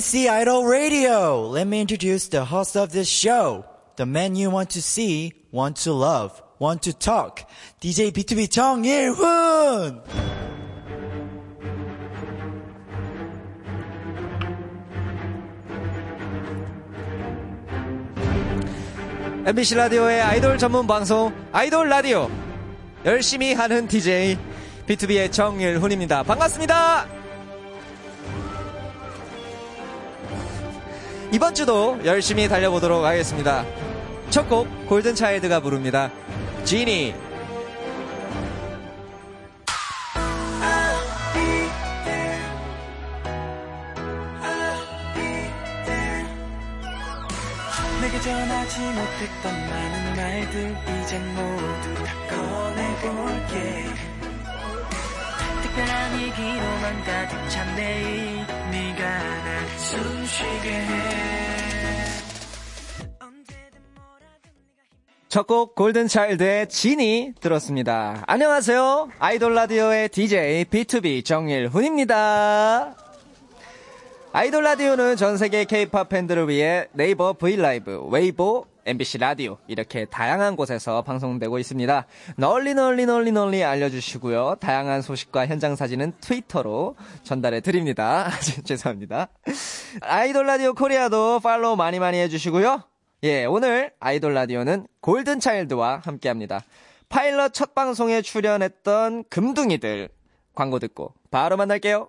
See Idol Radio. Let me introduce the host of this show. The man you want to see, want to love, want to talk. DJ B2B 정일훈. MBC 라디오의 아이돌 전문 방송 아이돌 라디오 열심히 하는 DJ B2B의 정일훈입니다. 반갑습니다. 이번 주도 열심히 달려보도록 하겠습니다. 첫 곡 골든차일드가 부릅니다. 지니 내게 전하지 못했던 많은 말들 이젠 모두 다 꺼내볼게 특별한 얘기로만 가득 찬 내일 네가 날 숨쉬게 해 언제든 뭐라든 네가 힘첫곡 골든차일드의 Genie 들었습니다. 안녕하세요. 아이돌 라디오의 DJ BTOB 정일훈입니다. 아이돌 라디오는 전 세계 K-팝 팬들을 위해 네이버 V LIVE, Weibo, MBC 라디오 이렇게 다양한 곳에서 방송되고 있습니다. 널리 널리 널리 널리 알려주시고요. 다양한 소식과 현장 사진은 트위터로 전달해 드립니다. 죄송합니다. 아이돌 라디오 코리아도 팔로우 많이 많이 해주시고요. 예, 오늘 아이돌 라디오는 골든 차일드와 함께 합니다. 파일럿 첫 방송에 출연했던 금동이들 광고 듣고 바로 만날게요.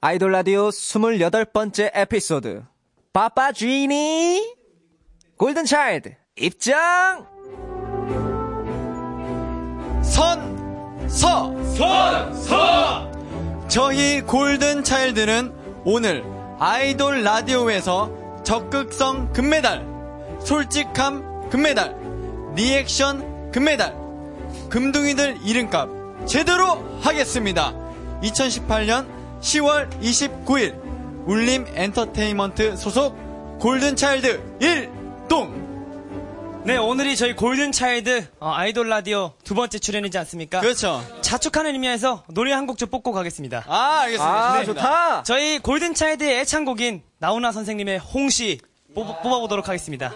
아이돌 라디오 28번째 에피소드 바빠지니 골든 차일드 입장 선, 서, 선, 서! 저희 골든 차일드는 오늘 아이돌 라디오에서 적극성 금메달, 솔직함 금메달, 리액션 금메달, 금동이들 이름값 제대로 하겠습니다. 2018년 10월 29일 울림 엔터테인먼트 소속 골든 차일드 1동 네, 오늘이 저희 골든 차일드 어, 아이돌 라디오 두 번째 출연이지 않습니까? 그렇죠. 자축하는 의미에서 노래 한 곡 좀 뽑고 가겠습니다. 아, 알겠습니다. 아 좋다 저희 골든 차일드의 애창곡인 나훈아 선생님의 홍시 뽑, 뽑아보도록 하겠습니다.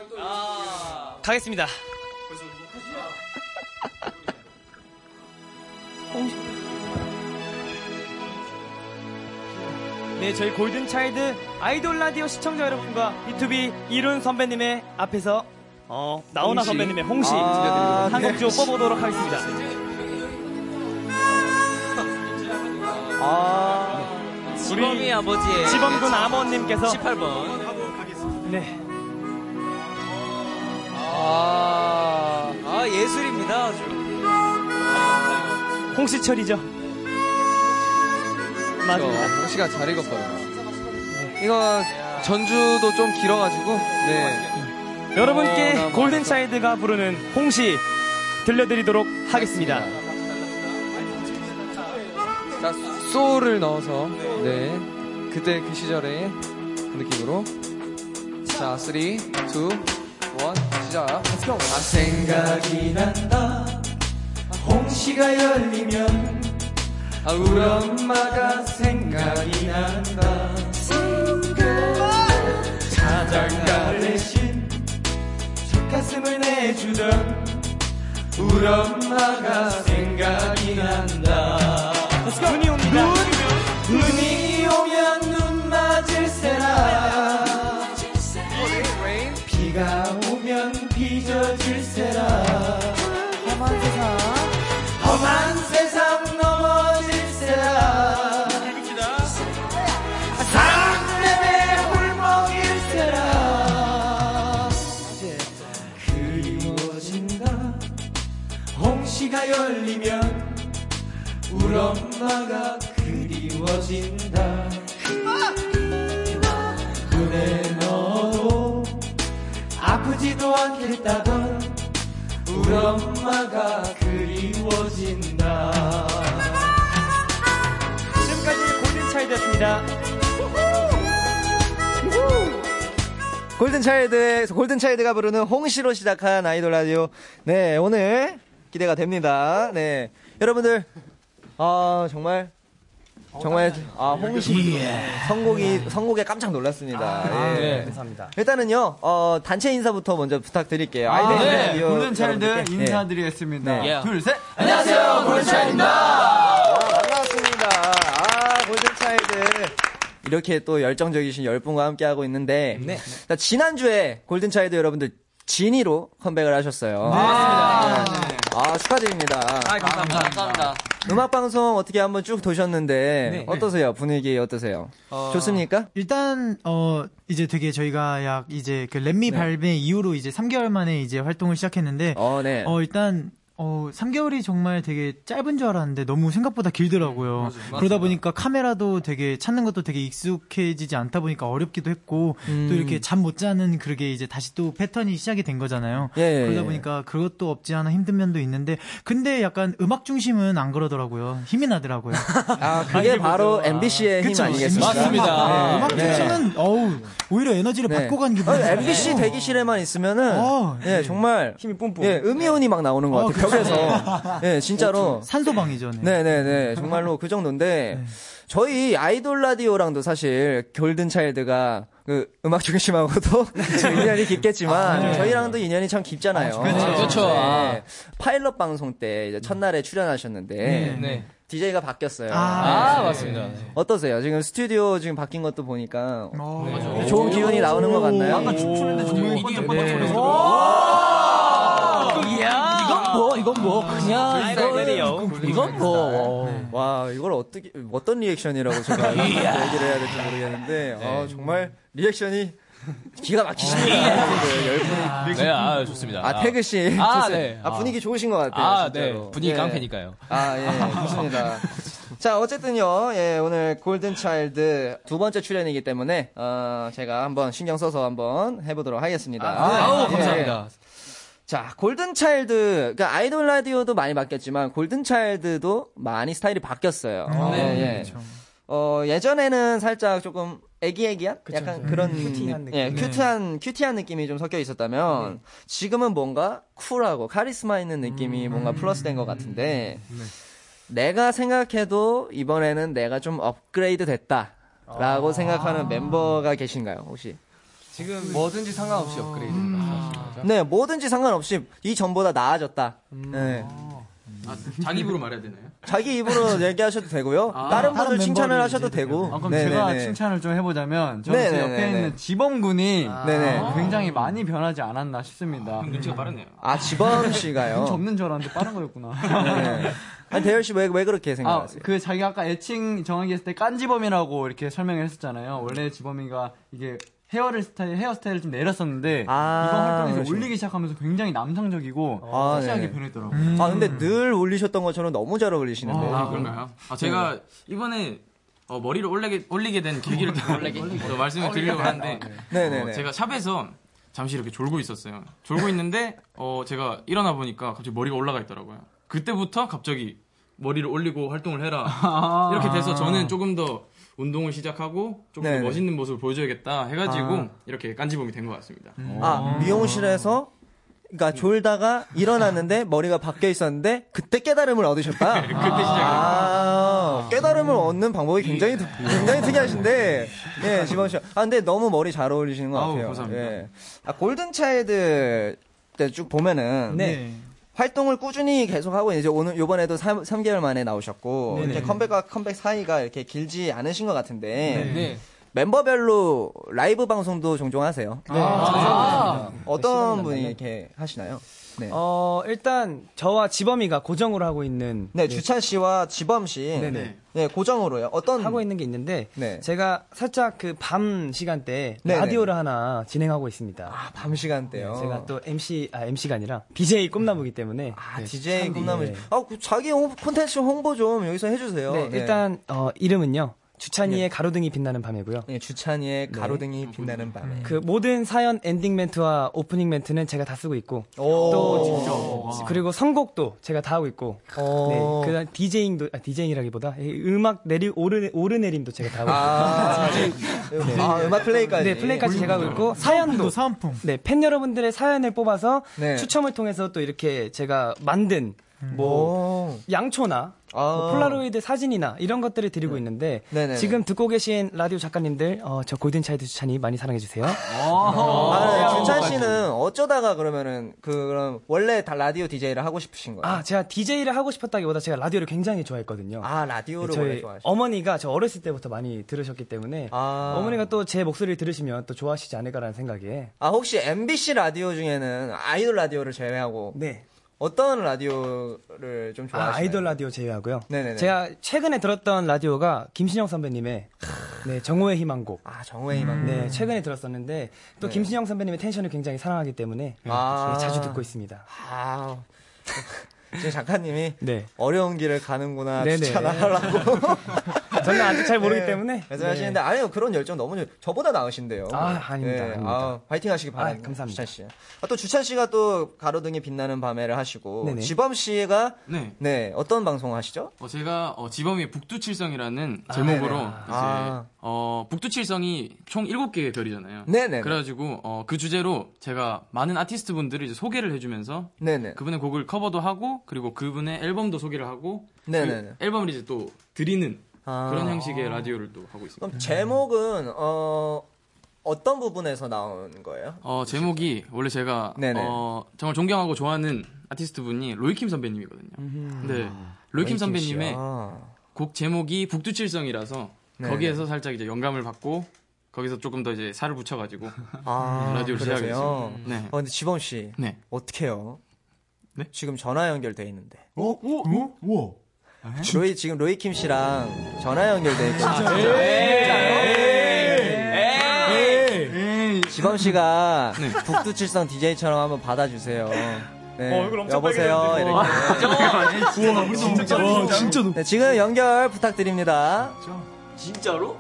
가겠습니다. 홍시. 네, 저희 골든 차일드 아이돌 라디오 시청자 여러분과 B2B 이룬 선배님의 앞에서 어, 나훈아 선배님의 홍시 아, 한곡좀 뽑아보도록 하겠습니다. 아 우리 아버지의 지범군 아버님께서 18번. 네. 아, 아 예술입니다. 아주. 홍시철이죠. 맞습니다. 홍시가 잘 익었거든요. 이거 전주도 좀 길어가지고, 네. 여러분께 어, 나 골든 차일드가 부르는 홍시 들려드리도록 하겠습니다. 자, 소울을 넣어서, 네. 그때 그 시절의 그 느낌으로. 자, 3, 2, 1, 시작. Let's go. 아 생각이 난다 홍시가 열리면 아, 우리 엄마가 생각이 난다. 자장가 대신 젖가슴을 내주던 우리 엄마가 생각이 난다. 눈이 옵니다. 눈이 골든차일드, 골든차일드가 부르는 홍시로 시작한 아이돌 라디오. 네, 오늘 기대가 됩니다. 네. 여러분들, 아, 정말, 정말, 아, 홍시 선곡이, 선곡에 깜짝 놀랐습니다. 예. 네, 감사합니다. 일단은요, 어, 단체 인사부터 먼저 부탁드릴게요. 아이돌 네, 라디오 골든차일드. 네. 인사드리겠습니다. 네. 둘, 셋. 안녕하세요 골차입니다 아, 반갑습니다. 아, 골든차일드. 이렇게 또 열정적이신 열분과 함께하고 있는데. 자, 지난주에 골든차일드 여러분들 진이로 컴백을 하셨어요. 아, 아, 축하드립니다. 감사합니다. 감사합니다. 음악 방송 어떻게 한번 쭉 도셨는데, 어떠세요? 분위기 어떠세요? 좋습니까? 일단 어 이제 되게 저희가 약 이제 그 렛미 발매 이후로 이제 3개월 만에 이제 활동을 시작했는데 어, 네. 어 일단 어 3개월이 정말 되게 짧은 줄 알았는데 너무 생각보다 길더라고요. 그러다 보니까 카메라도 되게 찾는 것도 되게 익숙해지지 않다 보니까 어렵기도 했고 음. 또 이렇게 잠 못 자는 그게 이제 다시 또 패턴이 시작이 된 거잖아요. 예, 예, 그러다 예. 보니까 그것도 없지 않아 힘든 면도 있는데 근데 약간 음악 중심은 안 그러더라고요. 힘이 나더라고요. 아, 그게 바로 MBC의 힘 그쵸? 아니겠습니까? 맞습니다. 네, 음악 네. 중심은 어우 오히려 에너지를 네. 받고 간 기분. 어, MBC 대기실에만 있으면은 어, 예, 정말 힘이 뿜뿜. 예, 음이온이 막 나오는 것 같아요. 벽에서. 예, 진짜로. 산소방이죠. 네. 네네네. 정말로 그 정도인데, 저희 아이돌 라디오랑도 사실 골든 차일드가 그 음악 중심하고도 인연이 깊겠지만, 저희랑도 인연이 참 깊잖아요. 그렇죠. 네. 파일럿 방송 때 이제 첫날에 출연하셨는데, 네. DJ가 바뀌었어요. 아, 네. 맞습니다. 어떠세요? 지금 스튜디오 지금 바뀐 것도 보니까 어. 좋은 기운이 나오는 것 같나요? 아까 춤추는데 소리 이건 뭐, 이건 뭐, 그냥, 이거, 이건 뭐. 와 이걸 어떻게 어떤 리액션이라고 제가 얘기를 해야 될지 모르겠는데 아, 정말 리액션이 기가 막히십니다. 열분이 네, 아, 좋습니다. 아 태그 씨, 아. 네. 아 분위기 좋으신 것 같아요. 아, 네. 진짜로. 분위기 예. 깡패니까요. 아, 예, 좋습니다. 자, 어쨌든요, 예, 오늘 골든 차일드 두 번째 출연이기 때문에, 어, 제가 한번 신경 써서 한번 해 보도록 하겠습니다. 아우, 예. 감사합니다. 자, 골든차일드, 그러니까 아이돌 라디오도 많이 바뀌었지만, 골든차일드도 많이 스타일이 바뀌었어요. 예, 예. 어, 예전에는 살짝 조금 애기애기한? 약간 그런. 큐티한 느낌. 예, 큐트한, 큐티한 느낌이 좀 섞여 있었다면, 지금은 뭔가 쿨하고 카리스마 있는 느낌이 뭔가 플러스 된 것 같은데, 내가 생각해도 이번에는 내가 좀 업그레이드 됐다. 라고 생각하는 멤버가 계신가요, 혹시? 지금 뭐든지 상관없이 업그레이드 말씀하시는 거죠? 네, 뭐든지 상관없이 이 전보다 나아졌다. 네. 자기 입으로 말해야 되나요? 자기 입으로 얘기하셔도 되고요. 다른 분들 칭찬을 하셔도 되고. 아, 그럼 네네네. 제가 칭찬을 좀 해보자면 저는 제. 옆에 있는 지범 군이 네네. 굉장히 많이 변하지 않았나 싶습니다. 눈치가 빠르네요. 아, 지범 씨가요. 눈치 없는 줄 알았는데 빠른 거였구나. 네. 아니, 대열 씨 왜, 왜 그렇게 아, 생각하세요? 그 자기가 아까 애칭 정하기 했을 때 깐지범이라고 이렇게 설명을 했었잖아요. 원래 지범이가 이게 헤어를 스타일, 헤어스타일을 좀 내렸었는데 아, 이번 활동에서 그러시구나. 올리기 시작하면서 굉장히 남성적이고 아, 섹시하게 네. 변했더라고요. 아, 근데 늘 올리셨던 것처럼 너무 잘 어울리시는데. 아, 그런가요? 아, 제가 이번에 어, 머리를 올리게, 올리게 된 계기를 또 말씀을 드리려고 하는데, 네네네. 어, 제가 샵에서 잠시 이렇게 졸고 있었어요. 졸고 있는데, 어, 제가 일어나 보니까 갑자기 머리가 올라가 있더라고요. 그때부터 갑자기 머리를 올리고 활동을 해라. 이렇게 돼서 저는 조금 더 운동을 시작하고 조금 네네. 더 멋있는 모습을 보여줘야겠다 해가지고 이렇게 깐지범이 된 것 같습니다. 아, 미용실에서 그러니까 졸다가 일어났는데 머리가 바뀌어 있었는데 그때 깨달음을 얻으셨다. 그때 시작해요. 아, 깨달음을 얻는 방법이 굉장히 특- 굉장히 특이하신데 예, 지범 씨. 아 근데 너무 머리 잘 어울리시는 것 아우, 같아요. 감사합니다. 예. 아, 골든 차일드 때 쭉 보면은 네. 활동을 꾸준히 계속 하고 이제 오늘 요번에도 3, 삼개월 만에 나오셨고. 이렇게 컴백과 컴백 사이가 이렇게 길지 않으신 것 같은데 네. 멤버별로 라이브 방송도 종종 하세요. 네. 아. 어떤 분이 이렇게 하시나요? 네. 어, 일단 저와 지범이가 고정으로 하고 있는 네, 주찬 씨와 지범 씨. 네네. 네, 고정으로요. 어떤 하고 있는 게 있는데 네. 제가 살짝 그 밤 시간대에 네네. 라디오를 하나 진행하고 있습니다. 아, 밤 시간대요. 제가 또 MC 아 MC가 아니라 BJ 꿈나무기 때문에 아, 네, DJ 참, 꿈나무. 네. 아, 그 자기 홍- 콘텐츠 홍보 좀 여기서 해 주세요. 네, 일단 어, 이름은요. 주찬이의 가로등이 빛나는 밤이고요. 네, 주찬이의 가로등이 빛나는 밤에. 그 모든 사연 엔딩 멘트와 오프닝 멘트는 제가 다 쓰고 있고 오, 또 그리고 선곡도 제가 다 하고 있고 어. 네, 그다음 DJing도 아, DJing이라기보다 이 음악 내리 오르 오르내림도 제가 다 하고 아, 있고 아, 음악 플레이까지. 네, 플레이까지 제가 하고 있고 사연도 사은품. 네, 팬 여러분들의 사연을 뽑아서 네. 추첨을 통해서 또 이렇게 제가 만든 뭐 오. 양초나 아. 뭐 폴라로이드 사진이나 이런 것들을 드리고 있는데 네네네. 지금 듣고 계신 라디오 작가님들 어, 저 골든차일드 주찬이 많이 사랑해 주세요. 아, 주찬 씨는 어쩌다가 그러면은 그 그럼 원래 다 라디오 DJ를 하고 싶으신 거예요? 아, 제가 DJ를 하고 싶었다기보다 제가 라디오를 굉장히 좋아했거든요. 아, 라디오를 네, 원래 저희 좋아하시죠. 어머니가 저 어렸을 때부터 많이 들으셨기 때문에 아. 어머니가 또 제 목소리를 들으시면 또 좋아하시지 않을까라는 생각에 아, 혹시 MBC 라디오 중에는 아이돌 라디오를 제외하고 네. 어떤 라디오를 좀 아, 좋아하시나요? 아이돌 라디오 제외하고요. 네네네. 제가 최근에 들었던 라디오가 김신영 선배님의 네, 정오의 희망곡. 아, 정우의 희망. 네, 최근에 들었었는데 또 네. 김신영 선배님의 텐션을 굉장히 사랑하기 때문에 아. 네, 자주 듣고 있습니다. 아. 지금 작가님이 네. 어려운 길을 가는구나 네네. 추천하라고 저는 아직 잘 모르기 네, 때문에 말씀하시는데 아니요 그런 열정 너무 좋- 저보다 나으신데요. 아, 아닙니다, 아닙니다. 아, 파이팅 하시기 바랍니다. 아, 감사합니다. 주찬 씨. 아, 또 주찬 씨가 또 가로등이 빛나는 밤에를 하시고 네네. 지범 씨가 네. 네 어떤 방송 하시죠? 어, 제가 어, 지범의 북두칠성이라는 제목으로 네네. 이제 아. 어, 북두칠성이 총 7개의 별이잖아요. 네네. 그래가지고 어, 그 주제로 제가 많은 아티스트 분들을 이제 소개를 해주면서 네네. 그분의 곡을 커버도 하고 그리고 그분의 앨범도 소개를 하고 네네네. 그 앨범을 이제 또 드리는 아. 그런 형식의 라디오를 또 하고 있습니다. 그럼 제목은 어 어떤 부분에서 나온 거예요? 어, 제목이 원래 제가 네네. 어, 정말 존경하고 좋아하는 아티스트 분이 로이킴 선배님이거든요. 네, 로이킴 선배님의. 곡 제목이 북두칠성이라서 네. 거기에서 살짝 이제 영감을 받고 거기서 조금 더 이제 살을 붙여가지고 아, 라디오를 그러세요? 시작했어요. 네. 어, 근데 지범 씨 네. 어떻게요? 네? 지금 전화 연결돼 있는데. 어? 어? 우와. 로이 지금 로이킴 씨랑 전화 연결돼 있거든요. 지범 씨가 네. 북두칠성 DJ처럼 한번 받아주세요. 네. 어, 여보세요. 이렇게. 진짜 와, 진짜 높. 네, 지금 연결 부탁드립니다. 진짜로?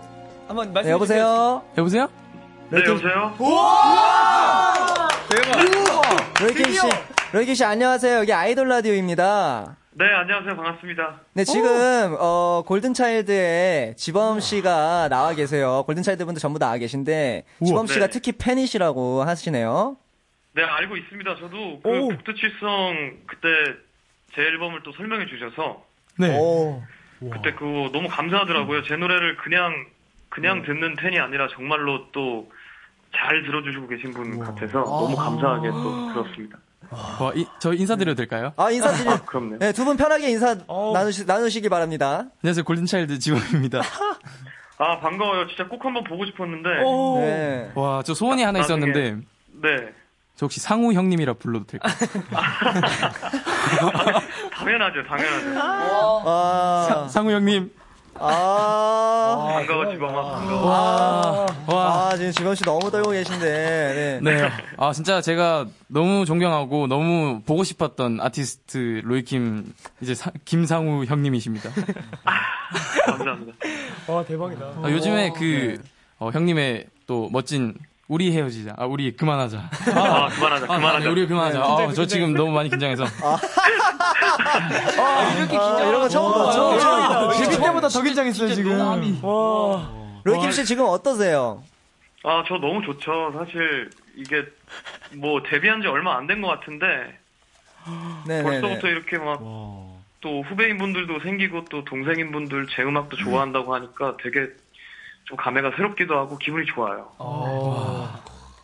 한번 네, 말씀해 여보세요. 여보세요? 네, 여보세요? 로이킴 씨, 로이킴 씨 안녕하세요. 여기 아이돌 라디오입니다. 네, 안녕하세요. 반갑습니다. 네, 지금 어 골든차일드에 지범 씨가 나와 계세요. 골든차일드 분들 전부 나와 계신데 지범 씨가 네. 특히 팬이시라고 하시네요. 네, 알고 있습니다. 저도 그 오. 북두칠성 그때 제 앨범을 또 설명해 주셔서 네. 오. 그때 그거 너무 감사하더라고요. 제 노래를 그냥 그냥 듣는 팬이 아니라 정말로 또 잘 들어주시고 계신 분 같아서 너무 감사하게 또 들었습니다. 와, 이, 저 인사드려도 될까요? 아, 인사드리 아, 그럼요. 네, 두 분 편하게 인사 나누시, 나누시기 바랍니다. 안녕하세요. 골든차일드 지범입니다. 아, 반가워요. 진짜 꼭 한번 보고 싶었는데. 네. 와, 저 소원이 하나 나중에. 있었는데 네. 저 혹시 상우 형님이라 불러도 될까요? 당연하죠, 당연하죠. 아, 상우 형님. 아, 반가워, 지범아. 반가워. 와. 와. 아, 지금 지범 씨 너무 떨고 계신데, 네. 네. 아, 진짜 제가 너무 존경하고 너무 보고 싶었던 아티스트 로이킴, 이제 사- 김상우 형님이십니다. 감사합니다. 와 대박이다. 아, 요즘에 그, 어, 형님의 또 멋진 우리 헤어지자. 아, 우리 그만하자. 아, 그만하자, 아, 그만하자. 네, 우리 그만하자. 아, 저 지금 너무 많이 긴장해서. 이렇게 긴장, 이런 거 처음 봤죠? 데뷔 때보다 더 긴장했어요, 지금. 로이킴 씨 지금 어떠세요? 아, 저 너무 좋죠. 사실 이게 뭐 데뷔한 지 얼마 안 된 것 같은데 네네네. 벌써부터 이렇게 막 또 후배인 분들도 생기고 또 동생인 분들 제 음악도 좋아한다고 하니까 되게 좀 감회가 새롭기도 하고 기분이 좋아요.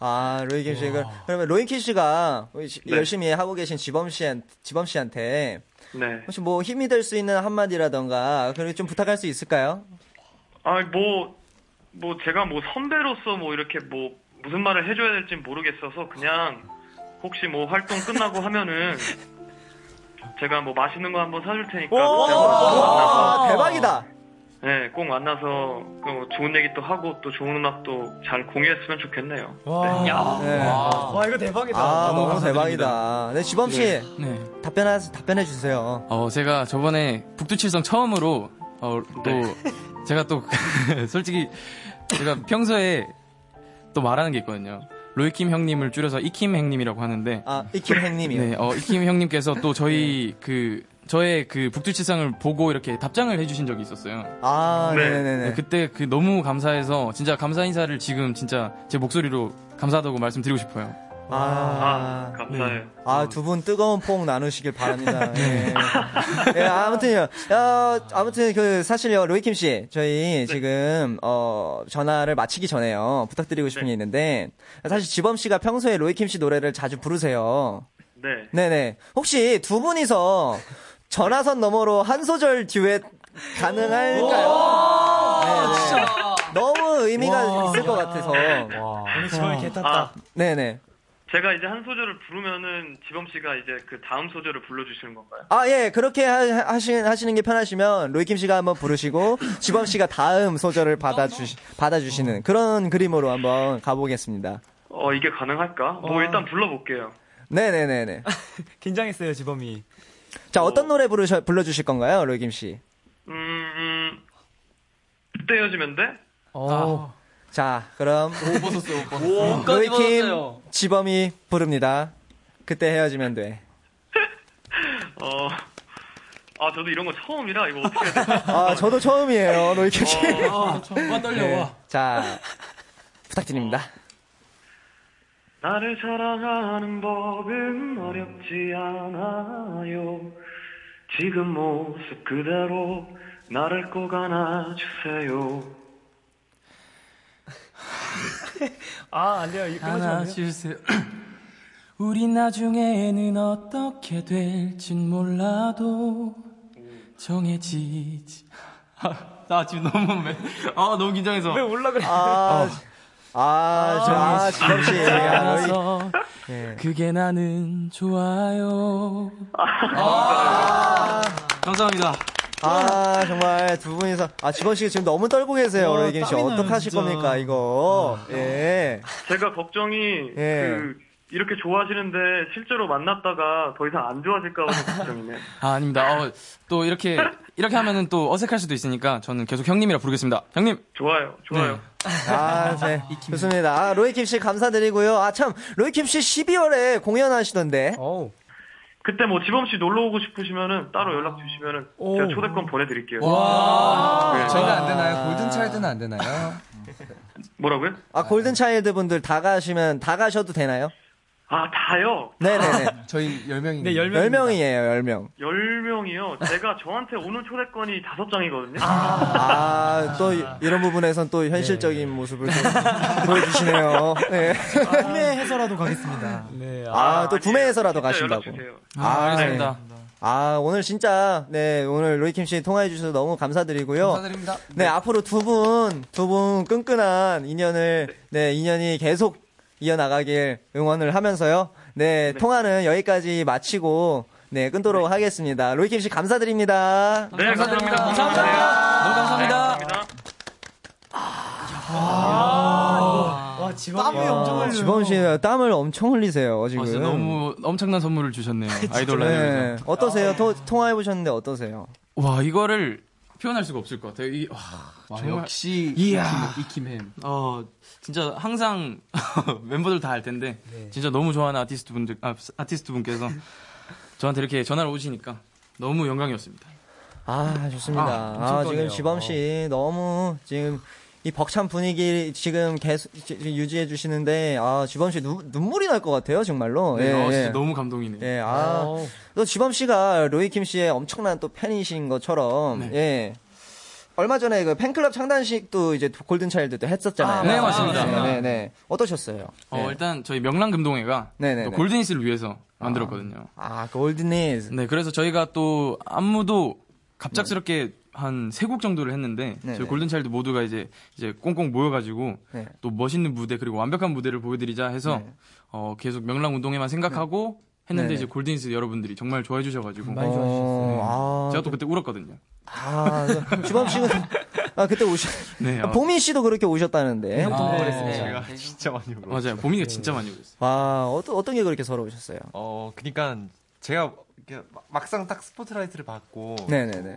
아, 로이킴 씨. 그- 그러면 로이킴 씨가 시- 네. 열심히 하고 계신 지범 씨한, 지범 씨한테 네. 혹시 뭐 힘이 될 수 있는 한마디라던가 그리고 좀 부탁할 수 있을까요? 아, 뭐뭐 제가 뭐 선배로서 뭐 이렇게 뭐 무슨 말을 해줘야 될지 모르겠어서 그냥 혹시 뭐 활동 끝나고 하면은 제가 뭐 맛있는 거 한번 사줄 테니까 그때 한번 만나서 와, 대박이다. 네, 꼭 만나서 그 좋은 얘기 또 하고 또 좋은 음악도 잘 공유했으면 좋겠네요. 네. 네. 와, 이거 대박이다. 아, 너무 감사드립니다. 대박이다. 네, 지범 씨. 네. 답변하, 답변해 주세요. 어, 제가 저번에 북두칠성 처음으로, 어, 또, 네. 제가 또, 솔직히, 제가 평소에 또 말하는 게 있거든요. 로이킴 형님을 줄여서 이킴 형님이라고 하는데, 아, 이킴 행님이요. 네, 어, 이킴 형님께서 또 저희 그, 저의 그 북두칠성을 보고 이렇게 답장을 해주신 적이 있었어요. 아, 네. 네네네. 네, 그때 그 너무 감사해서 진짜 감사 인사를 지금 진짜 제 목소리로 감사하다고 말씀드리고 싶어요. 아, 아, 감사해요. 아, 두 분 뜨거운 포옹 나누시길 바랍니다. 네. 예, 아무튼요. 어, 아무튼 그 사실요. 로이킴 씨, 저희 지금 어 전화를 마치기 전에요. 부탁드리고 싶은 게 있는데 사실 지범 씨가 평소에 로이킴 씨 노래를 자주 부르세요. 네. 네네. 혹시 두 분이서 전화선 너머로 한 소절 듀엣 가능할까요? 네 네. 너무 의미가 있을 것 같아서. 오늘 지범이 개 탔다. 아, 네네. 제가 이제 한 소절을 부르면은 지범 씨가 이제 그 다음 소절을 불러주시는 건가요? 아, 예, 그렇게 하, 하시, 하시는 게 편하시면, 로이킴 씨가 한번 부르시고, 지범 씨가 다음 소절을 받아주시, 받아주시는 그런 그림으로 한번 가보겠습니다. 어, 이게 가능할까? 뭐 일단 불러볼게요. 네네네네. 긴장했어요, 지범이. 자, 어떤 노래 부르셔, 불러주실 건가요, 로이킴 씨? 음, 음, 그때 헤어지면 돼? 어. 자, 그럼, 옷 벗었어요, 옷 벗었어요. 로이킴, 지범이 부릅니다. 그때 헤어지면 돼. 어, 아, 저도 이런 거 처음이라 이거 어떻게 해야 되지? 아, 저도 처음이에요, 로이킴 씨. 아, 와, 떨려, 네. 와. 자, 부탁드립니다. 나를 사랑하는 법은 어렵지 않아요. 지금 모습 그대로 나를 꼭 안아주세요. 아, 안 돼요. 안 돼요? 안아주세요. 우리 나중에는 어떻게 될진 몰라도 정해지지. 아, 나 지금 너무 매, 아 너무 긴장해서. 왜 올라 그래? 아, 아, 저, 아, 지범 씨. 아, 로이, 알아서 예. 그게 나는 좋아요. 아, 감사합니다. 아, 정말 두 분이서. 아, 지범 씨가 지금 너무 떨고 계세요, 와, 로이김 씨. 어떡하실 진짜. 겁니까, 이거. 예. 제가 걱정이 예. 그 이렇게 좋아하시는데 실제로 만났다가 더 이상 안 좋아질까 봐 걱정이네. 아, 아닙니다. 어, 또 이렇게 이렇게 하면은 또 어색할 수도 있으니까 저는 계속 형님이라 부르겠습니다. 형님. 좋아요, 좋아요. 아, 네. 좋습니다. 아, 로이킴 씨 감사드리고요. 아, 참, 로이킴 씨 12월에 공연하시던데. 어우. 그때 뭐 지범 씨 놀러 오고 싶으시면은 따로 연락 주시면은 제가 초대권 보내드릴게요. 와. 저희는 안 되나요? 골든 차일드는 안 되나요? 뭐라고요? 아, 골든 차일드 분들 다 가시면, 다 가셔도 되나요? 아 다요? 네네네. 저희 10명인데. 네, 10명. 10명 이에요, 10명. 10명이요. 제가 저한테 오는 초대권이 5장이거든요. 아, 또, 이- 이런 부분에선 또 현실적인 모습을 좀 보여주시네요. 네. 구매해서라도 가겠습니다. 네. 아, 또 아니에요. 구매해서라도 가신다고. 주세요. 아, 알겠습니다. 아, 오늘 진짜, 네, 오늘 로이킴 씨 통화해주셔서 너무 감사드리고요. 감사드립니다. 네, 앞으로 두 분, 두 분 끈끈한 인연을, 네, 인연이 계속 이어나가길 응원을 하면서요. 네, 통화는 여기까지 마치고, 네, 끊도록 하겠습니다. 로이킴 씨 감사드립니다. 네, 감사드립니다. 감사합니다. 너무 감사합니다. 네, 감사합니다. 와, 지범이 땀이 엄청 흘려요. 지범 씨 땀을 엄청 흘리세요, 지금. 아, 진짜 너무 엄청난 선물을 주셨네요. 아이돌 라디오에서. 네. 어떠세요? 토- 통화해 보셨는데 어떠세요? 와, 이거를 표현할 수가 없을 것 같아요. 이, 와, 와, 정말. 역시 이야. 이킴햄. 어, 진짜 항상 멤버들 다 알 텐데, 진짜 너무 좋아하는 아티스트 분들, 아, 아티스트 분께서 저한테 이렇게 전화를 오시니까 너무 영광이었습니다. 아, 좋습니다. 아, 아, 지금. 지범 씨 너무 지금 이 벅찬 분위기 지금 계속 지- 유지해 주시는데 아, 지범 씨 눈, 눈물이 날 것 같아요, 정말로. 네, 예, 어, 예. 진짜 너무 감동이네요. 예, 아, 또 지범 씨가 로이킴 씨의 엄청난 또 팬이신 것처럼 네. 예. 얼마 전에 그 팬클럽 창단식도 이제 골든 차일드 도 했었잖아요. 아, 네, 맞습니다. 네, 네, 네. 어떠셨어요? 어, 네. 일단 저희 명랑 금동회가 네네네. 또 골든 이스를 위해서 만들었거든요. 아, 골든이즈. 네, 그래서 저희가 또 안무도 갑작스럽게 한 세 곡 정도를 했는데 네네. 저희 골든차일드 모두가 이제 이제 꽁꽁 모여가지고 네. 또 멋있는 무대 그리고 완벽한 무대를 보여드리자 해서 네. 어, 계속 명랑 운동회만 생각하고 했는데 네네. 이제 골든스 여러분들이 정말 좋아해 주셔가지고 많이 좋아하셨어요. 아, 제가 또 그때 울었거든요. 아, 주범 씨가 아 그때 오셨. 네, 아, 아, 보민 씨도 그렇게 오셨다는데. 제가 진짜 많이 울어. 맞아요. 보민이가 진짜 많이 울었어요. 와 어떤 어떤 게 그렇게 서러우셨어요? 어, 그니까 제가 막상 딱 스포트라이트를 받고 네네네.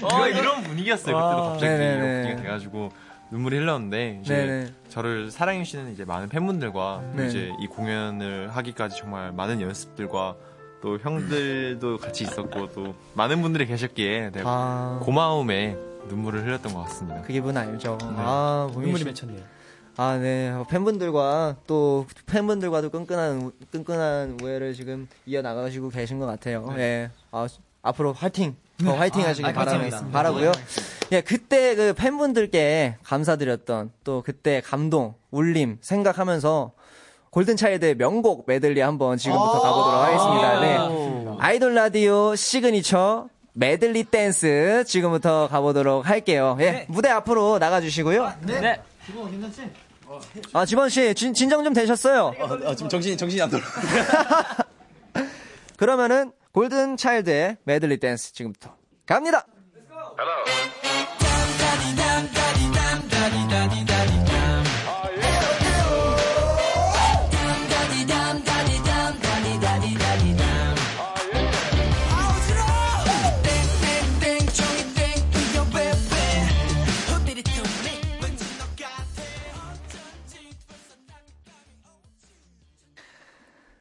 이런, 이런 분위기였어요. 그때도 갑자기 네네네. 이런 분위기가 돼가지고 눈물이 흘렀는데 이제 네네. 저를 사랑해 주시는 이제 많은 팬분들과 또 네. 이제 이 공연을 하기까지 정말 많은 연습들과 또 형들도 같이 있었고 또 많은 분들이 계셨기에 내가 아, 고마움에 눈물을 흘렸던 것 같습니다. 그 기분 알죠. 아 보민 눈물이 씨. 맺혔네요. 아, 네. 어, 팬분들과 또 팬분들과도 끈끈한 우- 끈끈한 우애를 지금 이어 나가시고 계신 것 같아요. 예. 아, 앞으로 화이팅. 더 화이팅 하시길 바라, 바라고요. 예, 그때 그 팬분들께 감사드렸던 또 그때 감동, 울림 생각하면서 골든 차일드의 명곡 메들리 한번 지금부터 가보도록 하겠습니다. 네. 아이돌 라디오 시그니처 메들리 댄스 지금부터 가보도록 할게요. 예. 무대 앞으로 나가주시고요. 네. 이거 괜찮지? 아, 지범 씨, 진, 진정 좀 되셨어요? 아, 지금 정신이, 정신이 안 돌아. 그러면은, 골든 차일드의 메들리 댄스 지금부터 갑니다!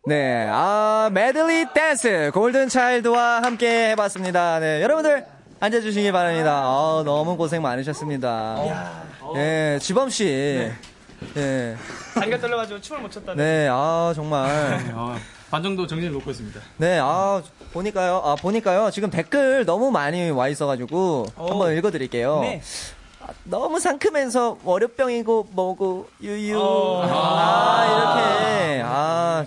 네, 아, 메들리 댄스, 골든 차일드와 함께 해봤습니다. 네, 여러분들, 앉아주시기 바랍니다. 아, 너무 고생 많으셨습니다. 네, 지범씨. 네, 다리가 떨려가지고 춤을 못 췄다네. 네, 아, 정말. 아, 반 정도 정신을 놓고 있습니다. 네, 아, 보니까요, 아, 보니까요. 지금 댓글 너무 많이 와 있어가지고, 한번 읽어드릴게요. 네. 아, 너무 상큼해서 월요병이고 뭐고 유유 어. 아 이렇게 아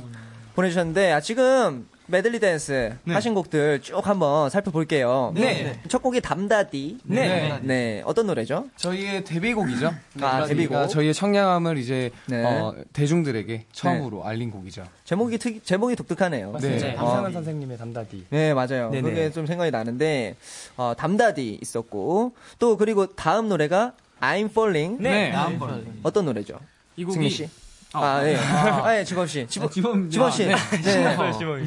보내주셨는데 아, 지금 메들리 댄스 하신 곡들 쭉 한번 살펴볼게요. 네. 첫 곡이 담다디. 네. 네. 어떤 노래죠? 저희의 데뷔곡이죠. 아, 데뷔곡. 저희의 청량함을 이제 네. 어, 대중들에게 처음으로 알린 곡이죠. 제목이 특 제목이 독특하네요. 네. 네. 어. 한상은 선생님의 담다디. 네, 맞아요. 네네. 그게 좀 생각이 나는데, 어, 담다디 있었고, 또 그리고 다음 노래가 I'm Falling. 네. 어떤 노래죠? 이 곡이 승민 씨. 아, 예. 아, 예, 지범 씨. 지범, 지범, 지범 씨. 네.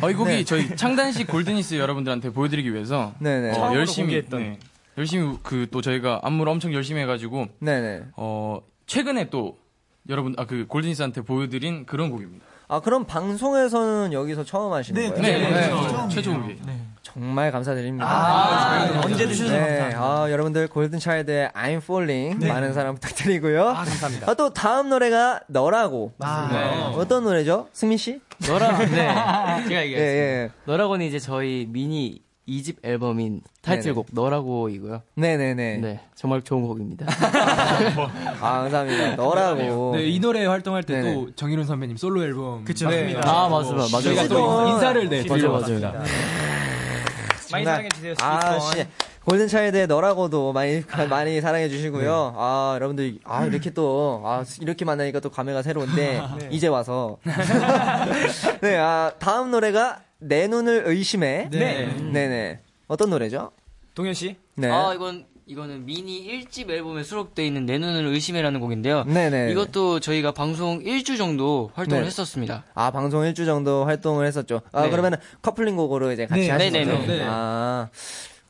어, 이 곡이 네. 저희 창단식 골든이스 여러분들한테 보여드리기 위해서 네네. 어, 처음으로 열심히 공개했던. 네, 열심히 그 또 저희가 안무를 엄청 열심히 해가지고 네네. 어 최근에 또 여러분 아 그 골든이스한테 보여드린 그런 곡입니다. 아, 그럼 방송에서는 여기서 처음 하시는 거예요? 네, 최초 곡이. 정말 감사드립니다. 아, 언제 드셔도 네, 아, 여러분들 골든 차일드의 I'm Falling 많은 사랑 부탁드리고요. 아, 감사합니다. 아, 또 다음 노래가 너라고. 아, 어떤 노래죠? 승민 씨? 너라 네 제가 예, 얘기했습니다. 예. 너라고는 이제 저희 미니 2집 앨범인 타이틀곡 너라고이고요. 네네네. 네 정말 좋은 곡입니다. 아, 감사합니다. 너라고. 네, 이 노래 활동할 때 네네. 또 정일훈 선배님 솔로 앨범. 그쵸, 네. 맞습니다. 아 맞아요 맞아요. 저희가 또또 인사를 네, 맞아요 맞아요. 많이 사랑해 주세요. 아, 씨. 골든 차일드의 너라고도 많이, 많이 사랑해 주시고요. 아, 여러분들, 아, 이렇게 또, 아, 이렇게 만나니까 또 감회가 새로운데, 이제 와서. 네, 아, 다음 노래가 내 눈을 의심해. 네. 네네. 어떤 노래죠? 동현 씨. 네. 아 이건 이거는 미니 1집 앨범에 수록되어 있는 내 눈을 의심해라는 곡인데요. 네네. 이것도 저희가 방송 1주 정도 활동을 네. 했었습니다. 아, 방송 일주 정도 활동을 했었죠. 아, 네. 그러면은 커플링 곡으로 이제 같이 네. 하신 거죠? 네네네. 네. 아.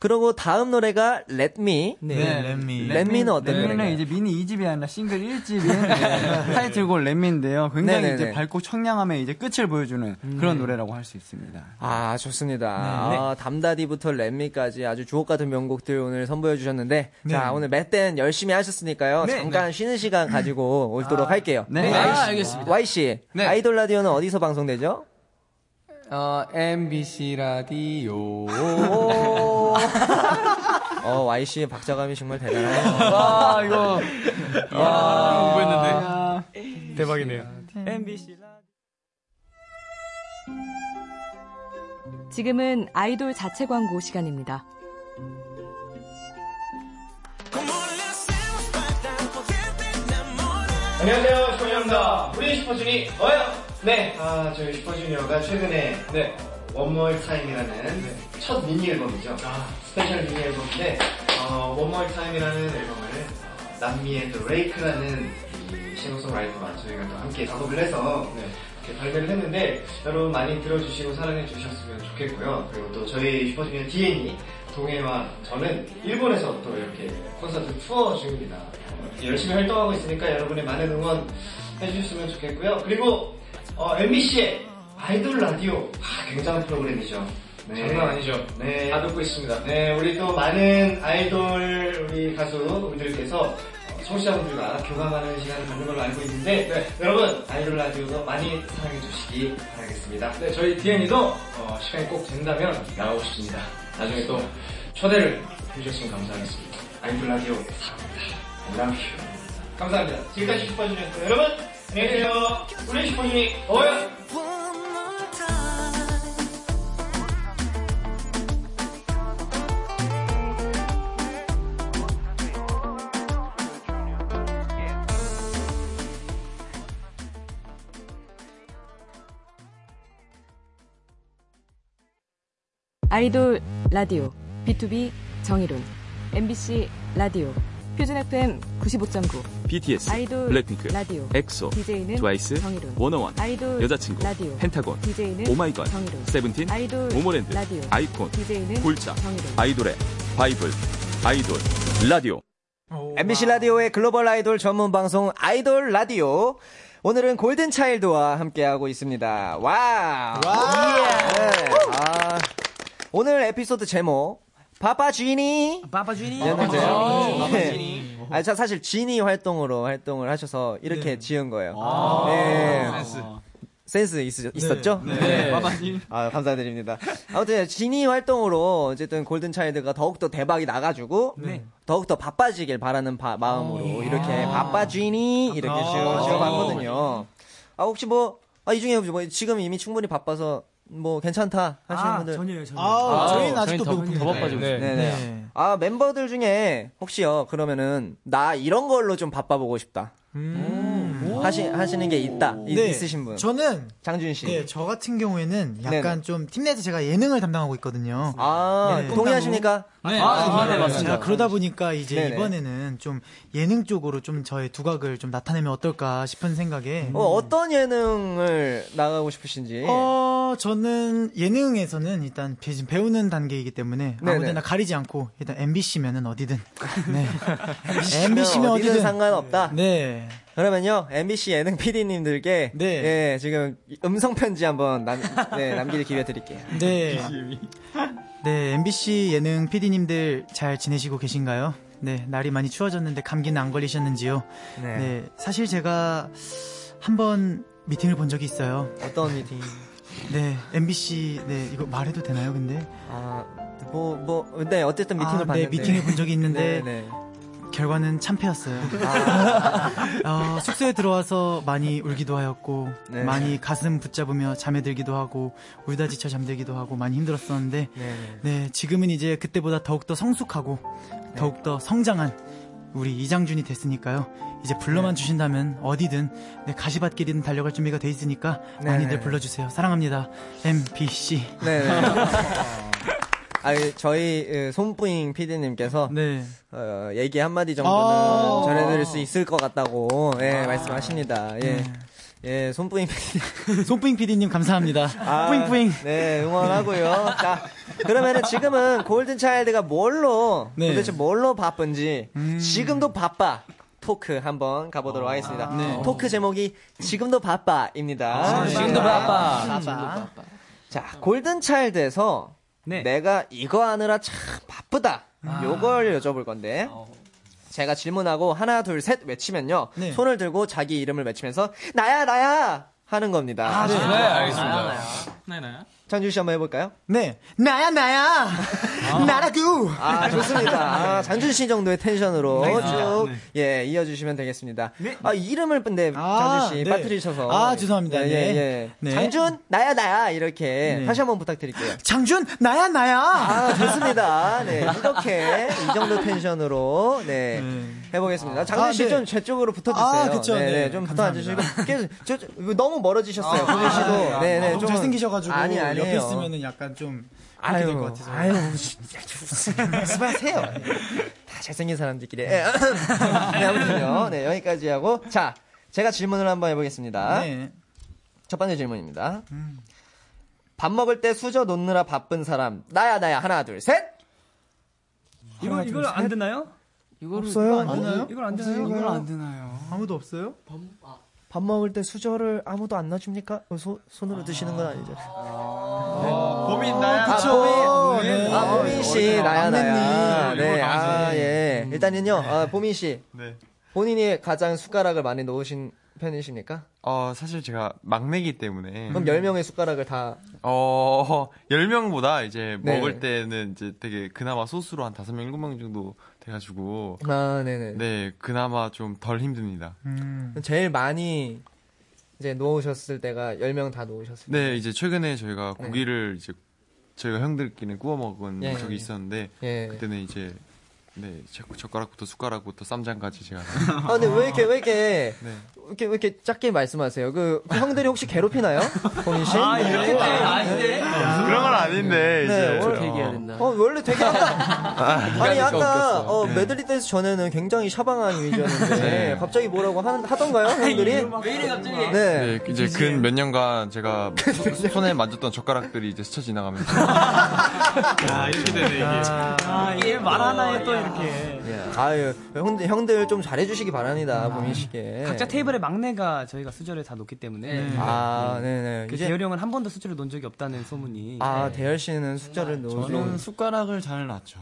그리고 다음 노래가 Let Me. 네, 렛미. 렛미는 어떤 렛미는 노래인가요? 이제 미니 2집이 아니라 싱글 1집인 타이틀곡 렛미인데요. 굉장히 네네네. 이제 밝고 청량함의 이제 끝을 보여주는 그런 노래라고 할 수 있습니다. 아, 좋습니다. 네. 아, 담다디부터 렛미까지 아주 주옥 같은 명곡들 오늘 선보여 주셨는데, 자, 오늘 맷댄 열심히 하셨으니까요. 잠깐 쉬는 시간 가지고 오도록 할게요. 네. 아, 알겠습니다. Y씨, 네. 아이돌 라디오는 어디서 방송되죠? 어, MBC 라디오. 어, YC의 박자감이 정말 대단하네요. 와, 이거. 아, 와, 공부했는데. 대박이네요. MBC 지금은 아이돌 자체 광고 시간입니다. 안녕하세요, 조현입니다. 우리 슈퍼주니 어요. 네, 아, 저희 슈퍼주니어가 최근에 네, One More Time이라는 첫 미니 앨범이죠. 스페셜 미니 앨범인데, 어, One More Time이라는 앨범을 어, 남미의 또 Reik이라는 이 싱어송라이터와 저희가 또 함께 작업을 해서 이렇게 발매를 했는데 여러분 많이 들어주시고 사랑해 주셨으면 좋겠고요. 그리고 또 저희 슈퍼주니어 D&E 동해와 저는 일본에서 또 이렇게 콘서트 투어 중입니다. 어, 열심히 활동하고 있으니까 여러분의 많은 응원 해주셨으면 좋겠고요. 그리고 어, MBC의 아이돌 라디오 아, 굉장한 프로그램이죠. 장난 아니죠. 네. 다 듣고 있습니다. 네, 우리 또 많은 아이돌 우리 가수분들께서 어, 청취자분들과 교감하는 시간을 갖는 걸로 알고 있는데 여러분 아이돌 라디오도 많이 사랑해 주시기 바라겠습니다. 네, 저희 DN이도 어, 시간이 꼭 된다면 나가고 싶습니다. 나중에 또 초대를 해주셨으면 감사하겠습니다. 아이돌 라디오 사랑합니다. I love you. 감사합니다. 지금까지 슈퍼주니어였고요. 여러분 우리 슈퍼주니 어요. 아이돌 라디오 BTOB 정일훈 MBC 라디오 표준 FM 95.9 BTS, 아이돌 블랙핑크, 라디오 엑소, DJ는 트와이스, 정일훈 워너원, 아이돌 여자친구, 라디오 펜타곤, DJ는 오마이걸, 정일훈 세븐틴, 아이돌 모모랜드, 라디오 아이콘, DJ는 골차, 정일훈 아이돌의 바이블, 아이돌, 라디오. MBC 라디오의 글로벌 아이돌 전문 방송 아이돌 라디오. 오늘은 골든 차일드와 함께하고 있습니다. 와우. 네. 아, 오늘 에피소드 제목 바빠 지니. 바빠 지니. 였는데요. 바빠 네. 지니. 아, 저 사실 지니 활동으로 활동을 하셔서 이렇게 지은 거예요. 아, 네. 센스. 센스 있, 있었죠? 네. 바빠지. 아, 감사드립니다. 아무튼 지니 활동으로 어쨌든 골든 차일드가 더욱더 대박이 나가지고 네. 더욱더 바빠지길 바라는 바- 마음으로 이렇게 바빠 지니 이렇게 아. 지어 지어봤거든요. 아 혹시 뭐 아, 이 중에 뭐 지금 이미 충분히 바빠서 뭐 괜찮다 하시는 아, 분들 전혀요, 전혀요. 아, 저희는 저희는 아직도 더- 배고픕니다. 더 바빠지고 네. 있어요. 네. 아 멤버들 중에 혹시요 그러면은 나 이런 걸로 좀 바빠보고 싶다 하시 하시는 게 있다 이- 네. 있으신 분 저는 장준 씨. 네, 저 같은 경우에는 약간 네네. 좀 팀내에서 제가 예능을 담당하고 있거든요. 아, 동의하십니까? 네, 아, 네, 맞습니다. 자, 그러다 보니까 이제 네네. 이번에는 좀 예능 쪽으로 좀 저의 두각을 좀 나타내면 어떨까 싶은 생각에 어, 어떤 예능을 나가고 싶으신지. 어, 저는 예능에서는 일단 지금 배우는 단계이기 때문에 네네. 아무데나 가리지 않고 일단 MBC면은 어디든. 네. MBC면 MBC면 어디든 어디든 상관없다. 네. 그러면요 MBC 예능 PD님들께 예, 지금 음성 편지 한번 남, 네, 남길 기회 드릴게요. 네. 네, MBC 예능 PD님들 잘 지내시고 계신가요? 네, 날이 많이 추워졌는데 감기는 안 걸리셨는지요? 네. 네, 사실 제가 한번 미팅을 본 적이 있어요. 어떤 미팅? 네, MBC, 네, 이거 말해도 되나요, 근데? 아, 뭐, 뭐, 네, 어쨌든 미팅을 아, 봤는데. 네, 미팅을 본 적이 있는데, 네, 네. 결과는 참패였어요. 어, 숙소에 들어와서 많이 울기도 하였고, 네. 많이 가슴 붙잡으며 잠에 들기도 하고, 울다 지쳐 잠들기도 하고, 많이 힘들었었는데, 네. 네, 지금은 이제 그때보다 더욱더 성숙하고, 더욱더 성장한 우리 이장준이 됐으니까요. 이제 불러만 주신다면 어디든 네, 가시밭길이든 달려갈 준비가 돼 있으니까 네, 많이들 네. 불러주세요. 사랑합니다. MBC. 네. 아, 저희 어, 손뿌잉 PD님께서 어, 얘기 한 마디 정도는 아. 전해드릴 수 있을 것 같다고 예, 말씀하십니다. 예. 네. 예, 손뿌잉 PD. 손뿌잉 PD님 감사합니다. 아, 뿌잉뿌잉. 네, 응원하고요. 자, 그러면은 지금은 골든 차일드가 뭘로 네. 도대체 뭘로 바쁜지 음. 지금도 바빠. 토크 한번 가보도록 하겠습니다. 네. 토크 제목이 지금도 바빠입니다. 아, 지금도 바빠. 바빠. 지금도 바빠. 자, 골든 차일드에서 내가 이거 하느라 참 바쁘다. 요걸 여쭤볼 건데. 제가 질문하고 하나 둘 셋 외치면요. 네. 손을 들고 자기 이름을 외치면서 나야 나야 하는 겁니다. 아, 네. 네, 알겠습니다. 나야, 나야. 나야 나야. 장준 씨 한번 해볼까요? 네. 나야, 나야! 나라구! 아, 좋습니다. 아, 장준 씨 정도의 텐션으로 네. 쭉, 네. 예, 이어주시면 되겠습니다. 아, 이름을 근데 장준 씨 네. 빠뜨리셔서. 아, 죄송합니다. 예, 네. 예, 예. 네. 장준, 나야, 나야. 이렇게 네. 다시 한번 부탁드릴게요. 장준, 나야, 나야! 아, 좋습니다. 네, 이렇게, 이 정도 텐션으로, 네, 해보겠습니다. 장준 씨 아, 네. 좀제 쪽으로 붙어주세요. 아, 그쵸. 네, 네, 네. 좀. 붙어주시고. 계속, 저, 저, 이거 너무 멀어지셨어요. 아, 보민 씨도. 아, 네, 네. 너무 잘생기셔가지고 아니, 아니에요. 옆에 있으면은 약간 좀 그렇게 될것 아유, 같아서. 아유, 진짜 말씀하세요. 다 잘생긴 사람들끼리. 예. 네, 아무튼요. 네, 여기까지 하고. 자, 제가 질문을 한번 해보겠습니다. 네. 첫 번째 질문입니다. 밥 먹을 때 수저 놓느라 바쁜 사람. 나야, 나야. 하나, 둘, 셋! 이거 이걸 안 듣나요? 이거를 없어요? 안 되나요? 이걸 안 되나요? 이걸 안 되나요? 아무도 없어요? 밥 먹을 때 수저를 아무도 안 놔줍니까? 소, 손으로 드시는 건 아니죠. 봄이 나야. 아, 그쵸. 보민, 네. 아, 보민 씨, 어, 나야, 나야. 막내님. 네, 이거 아. 예. 일단은요, 아, 보민 씨. 네. 본인이 가장 숟가락을 많이 놓으신 편이십니까? 어, 사실 제가 막내기 때문에. 그럼 10명의 숟가락을 다. 어, 10명보다 이제 네. 먹을 때는 이제 되게 그나마 소수로 한 5명, 7명 정도 돼가지고. 아, 네네. 네, 그나마 좀 덜 힘듭니다. 제일 많이 이제 놓으셨을 때가 10명 다 놓으셨을 때. 네, 이제 최근에 저희가 네. 고기를 이제 저희가 형들끼리 구워 먹은 예, 적이 예. 있었는데 예. 그때는 이제 네 젓- 젓가락부터 숟가락부터 쌈장까지 제가 아, 근데 왜 이렇게, 왜 이렇게, 네. 이렇게, 왜 이렇게 작게 말씀하세요? 그, 그 형들이 혹시 괴롭히나요? 보민 씨? 아, 이렇게 때 아닌데. 그런 건 아닌데 네, 이제 원래 얘기해야 된다. 어, 원래 되게 아까, 아니, 가 아까. 어, 네. 메들리 댄스 전에는 굉장히 샤방한 이미지였는데, 네. 갑자기 뭐라고 하, 하던가요, 형들이? 왜 이래 갑자기? 네. 네, 이제 근 몇 년간 제가 소- 손에 만졌던 젓가락들이 이제 스쳐 지나가면서 아 이렇게 되네 이게 아, 이게 말 하나에 또 이렇게. 예. 아유, 형들, 형들 좀 잘해주시기 바랍니다, 보민 씨께. 각자 테이블에 막내가 저희가 수저를 다 놓기 때문에. 아, 네네. 그 이제- 대열이 형은 한 번도 수저를 놓은 적이 없다는 소문이. 아, 대열 씨는 숫자를 놓으 저는 숟가락을 잘 놨죠.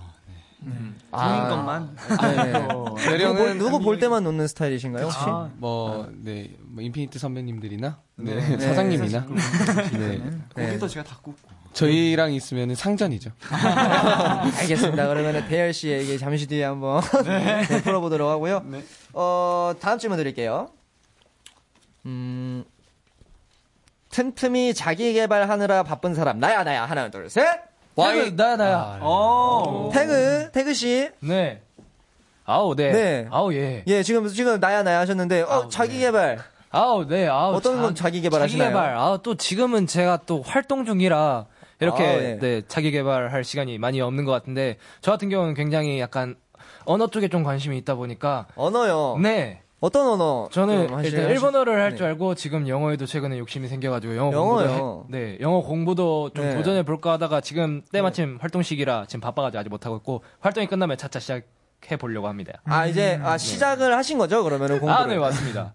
보인 것만. 네네. 대령은- 누구, 볼- 누구 볼 때만 놓는 스타일이신가요, 혹시? 아, 뭐, 네, 뭐 인피니트 선배님들이나, 네, 네. 사장님이나, 네, 네. 고기도 제가 다 굽고. 저희랑 있으면 상전이죠. 알겠습니다. 그러면 대열 씨에게 잠시 뒤에 한번 네, 풀어보도록 하고요. 어, 다음 질문 드릴게요. 음, 틈틈이 자기 개발하느라 바쁜 사람. 나야, 나야. 하나, 둘, 셋. 태그, 나야, 나야. 어. 태그, 태그 씨. 네. 아우, 네. 네. 아우, 예. 예, 지금, 지금 나야, 나야 하셨는데, 어, 자기 개발. 아우, 네. 아우. 어떤 건 자기 개발하시나요? 자기 개발. 아, 또 지금은 제가 또 활동 중이라 이렇게 아, 네. 네. 자기 개발할 시간이 많이 없는 것 같은데 저 같은 경우는 굉장히 약간 언어 쪽에 좀 관심이 있다 보니까 언어요. 네. 어떤 언어? 저는 일단 일본어를 할 네. 줄 알고 지금 영어에도 최근에 욕심이 생겨가지고 영어 영어요? 공부도 해- 네 영어 공부도 좀 네. 도전해 볼까 하다가 지금 때마침 활동 시기라 지금 바빠가지고 아직 못 하고 있고 활동이 끝나면 차차 시작 해 보려고 합니다. 아, 이제, 아, 시작을 하신 거죠? 그러면은 공부를. 아, 네 맞습니다.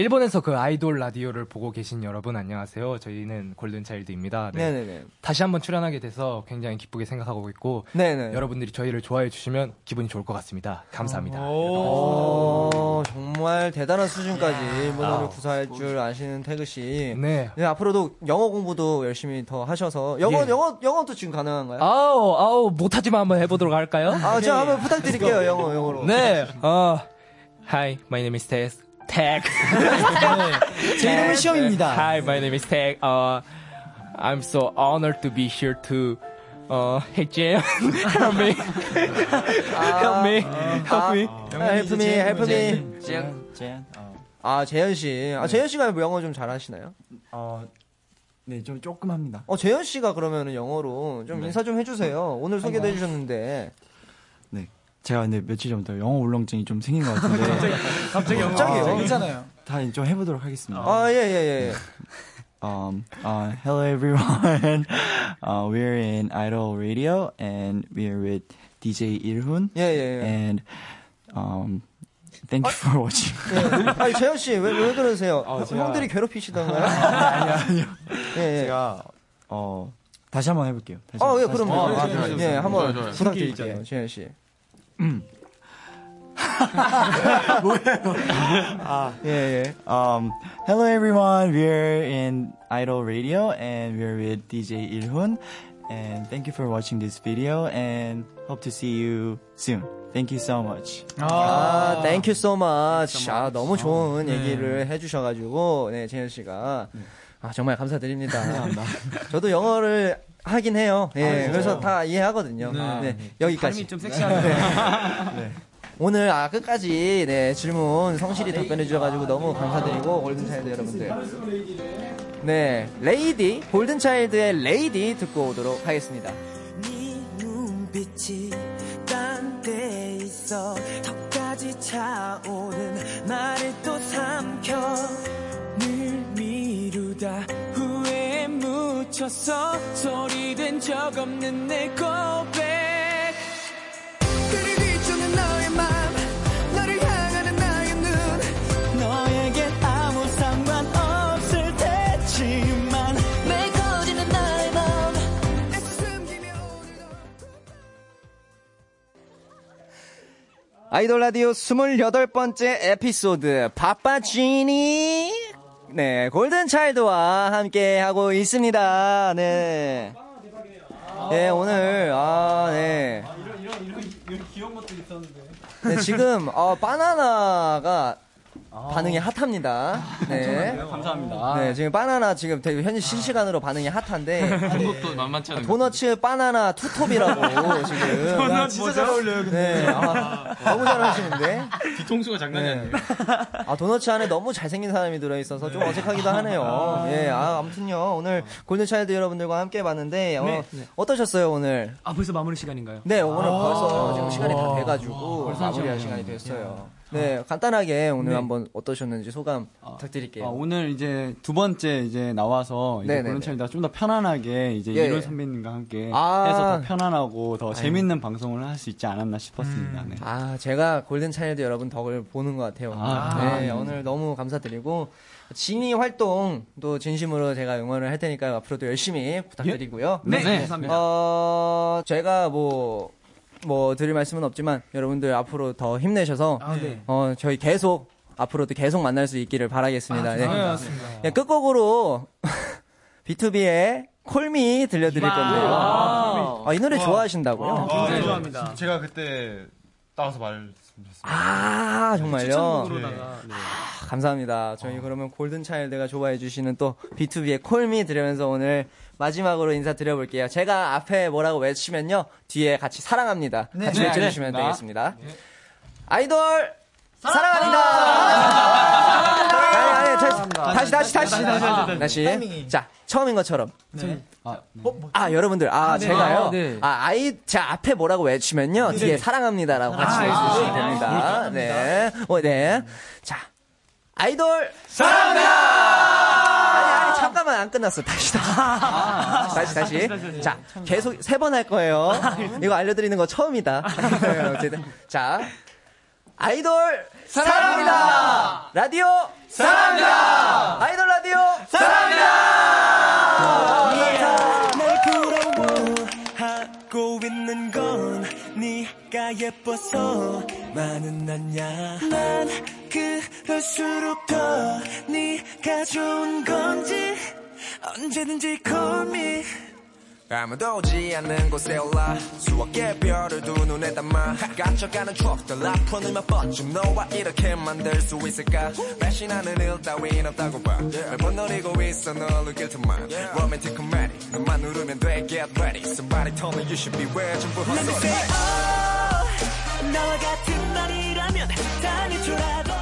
일본에서 그 아이돌 라디오를 보고 계신 여러분 안녕하세요. 저희는 골든차일드입니다. 네. 네네네. 다시 한번 출연하게 돼서 굉장히 기쁘게 생각하고 있고 네네. 여러분들이 저희를 좋아해 주시면 기분이 좋을 것 같습니다. 감사합니다. 오, 정말 대단한 수준까지 일본어를 아. 구사할 줄 아시는 태그 씨. 네. 앞으로도 영어 공부도 열심히 더 하셔서 영어 예. 영어 영어도 지금 가능한가요? 아우 아우 못하지만 한번 해보도록 할까요? 아, 제가 한번 부탁드릴게요. 영어 영어로. 네. 어, Hi, my name is Tess. Tag. 제 이름은 시험입니다. Hi, my name is Tag. Uh, I'm so honored to be here to. Uh, hey Jam, help me, help me, help me. 아, help me, help me. 재현. 재현. 어. 아, 재현 씨. 아, 재현 씨가 영어 좀 잘하시나요? 어, 네, 좀 조금 합니다. 어, 재현 씨가 그러면은 영어로 좀 네. 인사 좀 해주세요. 오늘 소개도. 해주셨는데. 네. 제가 근데 며칠 전부터 영어 울렁증이 좀 생긴 것 같은데. 갑자기, 갑자기 영어. 갑자기요? 괜찮아요. 다좀 해보도록 하겠습니다. 아, 예, 예, 예. Um, uh, hello everyone. Uh, we're in Idol Radio and we're with DJ Ilhun. Yeah, yeah, yeah. And um, thank you for watching. 예. 아니 재현 씨왜 왜 그러세요? 어, 제가- 형들이 괴롭히시던가요? 아니요, 아니요. 예, 예. 제가 어 다시 한번 해볼게요. 다시 어, 예. 그럼요. 다시 아, 한번. 좋아요, 예, 한번. 부탁드릴게요, 재현 씨. 아, 예, 예. Um, hello everyone. We're in Idol Radio and we're with DJ Ilhun. And thank you for watching this video and hope to see you soon. Thank you so much. 아, thank you so much. 아, 너무 좋은 네. 얘기를 해주셔가지고, 네, 재현 씨가. 아, 정말 감사드립니다. 저도 영어를 하긴 해요. 예, 아? 그래서 다 이해하거든요. 네. 네, 여기까지. 발음이 좀 섹시하네요. 네. 오늘 아 끝까지 네 질문 성실히 답변해 주셔가지고 너무 감사드리고 골든차일드 여러분들 네 레이디 골든차일드의 레이디 듣고 오도록 하겠습니다 눈빛이 딴 데 있어 턱까지 차오른 나를 또 묻혀서 소리된 적 없는 내 고백. 그를 비추는 너의 맘 너를 향하는 나의 눈. 너에겐 아무 상관 없을 테지만 내 거지는 나의 맘 숨기며 아이돌 라디오 28번째 에피소드 파파지니 네 골든 차일드와 함께 하고 있습니다 네 네, 오늘, 아, 네. 이런 귀여운 것도 있었는데. 네, 지금, 어, 바나나가 반응이 핫합니다. 네. 정말요? 감사합니다. 네, 지금 바나나 지금 되게 현재 실시간으로 반응이 핫한데. 도넛도 만만치 않은 도너츠 바나나 투톱이라고 지금. 도넛 진짜 잘 어울려요, 근데. 네, 아, 너무 잘하시는데. 뒤통수가 장난이 네. 아니에요. 아, 도너츠 안에 너무 잘생긴 사람이 들어있어서 좀 어색하기도 하네요. 예, 아, 아무튼요. 오늘 골든차일드 여러분들과 함께 봤는데, 어, 네. 어떠셨어요, 오늘? 아, 벌써 마무리 시간인가요? 네, 오늘 아. 벌써 지금 시간이 다 와. 돼가지고 벌써 마무리할 한 시간이. 됐어요. 네, 간단하게 오늘 네. 한번 어떠셨는지 소감 부탁드릴게요. 아, 오늘 이제 두 번째 이제 나와서 이제 네네네. 골든차일드가 좀더 편안하게 이제 예, 이론 예. 선배님과 함께 아. 해서 더 편안하고 더 아유. 재밌는 방송을 할 수 있지 않았나 싶었습니다. 네. 아, 제가 골든 차일드 여러분 덕을 보는 것 같아요. 아, 네, 아, 오늘 너무 감사드리고, 진이 활동도 진심으로 제가 응원을 할 테니까 앞으로도 열심히 부탁드리고요. 네, 네, 감사합니다. 어, 제가 뭐, 뭐 드릴 말씀은 없지만 여러분들 앞으로 더 힘내셔서 아, 네. 어, 저희 계속 앞으로도 계속 만날 수 있기를 바라겠습니다. 아, 네. 감사합니다. 네, 끝곡으로 B2B의 콜미 들려드릴 건데요. 아, 이 노래 와. 좋아하신다고요? 와, 굉장히 네. 좋아합니다. 제가 그때 따라서 말씀드렸어요. 아, 정말요? 추천곡으로다가. 네. 아, 감사합니다. 저희 그러면 골든차일드가 좋아해주시는 또 B2B의 콜미 들으면서 오늘 마지막으로 인사드려볼게요. 제가 앞에 뭐라고 외치면요. 뒤에 같이 사랑합니다. 네, 같이 네, 외쳐주시면 알겠습니다. 되겠습니다. 아이돌! 사랑합니다! 아니, 아니, 다시, 다시, 다시, 다시, 다시. 자, 처음인 것처럼. 네. 아, 여러분들, 아, 아, 네. 제가요. 아, 네. 아, 아이, 자, 앞에 뭐라고 외치면요. 네. 뒤에 사랑합니다라고 같이 아, 외쳐주시면 아, 됩니다. 아, 네. 어, 네. 자, 아이돌! 사랑합니다! 잠깐만, 안 끝났어. 다시, 다시. 다시, 다시. 자, 계속 세 번 할 거예요. 이거 알려드리는 거 처음이다. 어쨌든. 자, 아이돌! 사랑합니다! 라디오! 사랑합니다! 아이돌 라디오! 사랑합니다! 날 부러워하고 있는 건 네가 예뻐서 많은 아냐 난 그럴수록 더 네가 좋은 건지 언제든지 call me 아무도 오지 않는 곳에 올라. 수억 개의 별을 두 눈에 담아. 갇혀가는 추억들 앞으로 몇 번쯤 너와 이렇게 만들 수 있을까? 배신하는 일 따윈 없다고 봐. 매번 노리고 있어? 널 틈만. Romantic comedy. 눈만 누르면 돼 Get ready. Somebody told me you should be where 전부 헛소리 나와 같은 말이라면 당해줘라도